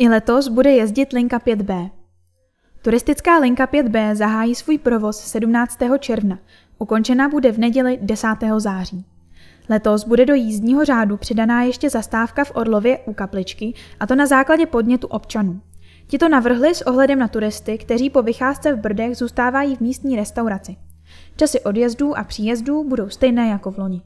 I letos bude jezdit linka 5B. Turistická linka 5B zahájí svůj provoz 17. června. Ukončena bude v neděli 10. září. Letos bude do jízdního řádu přidaná ještě zastávka v Orlově u kapličky, a to na základě podnětu občanů. Ti to navrhli s ohledem na turisty, kteří po vycházce v Brdech zůstávají v místní restauraci. Časy odjezdů a příjezdů budou stejné jako v loni.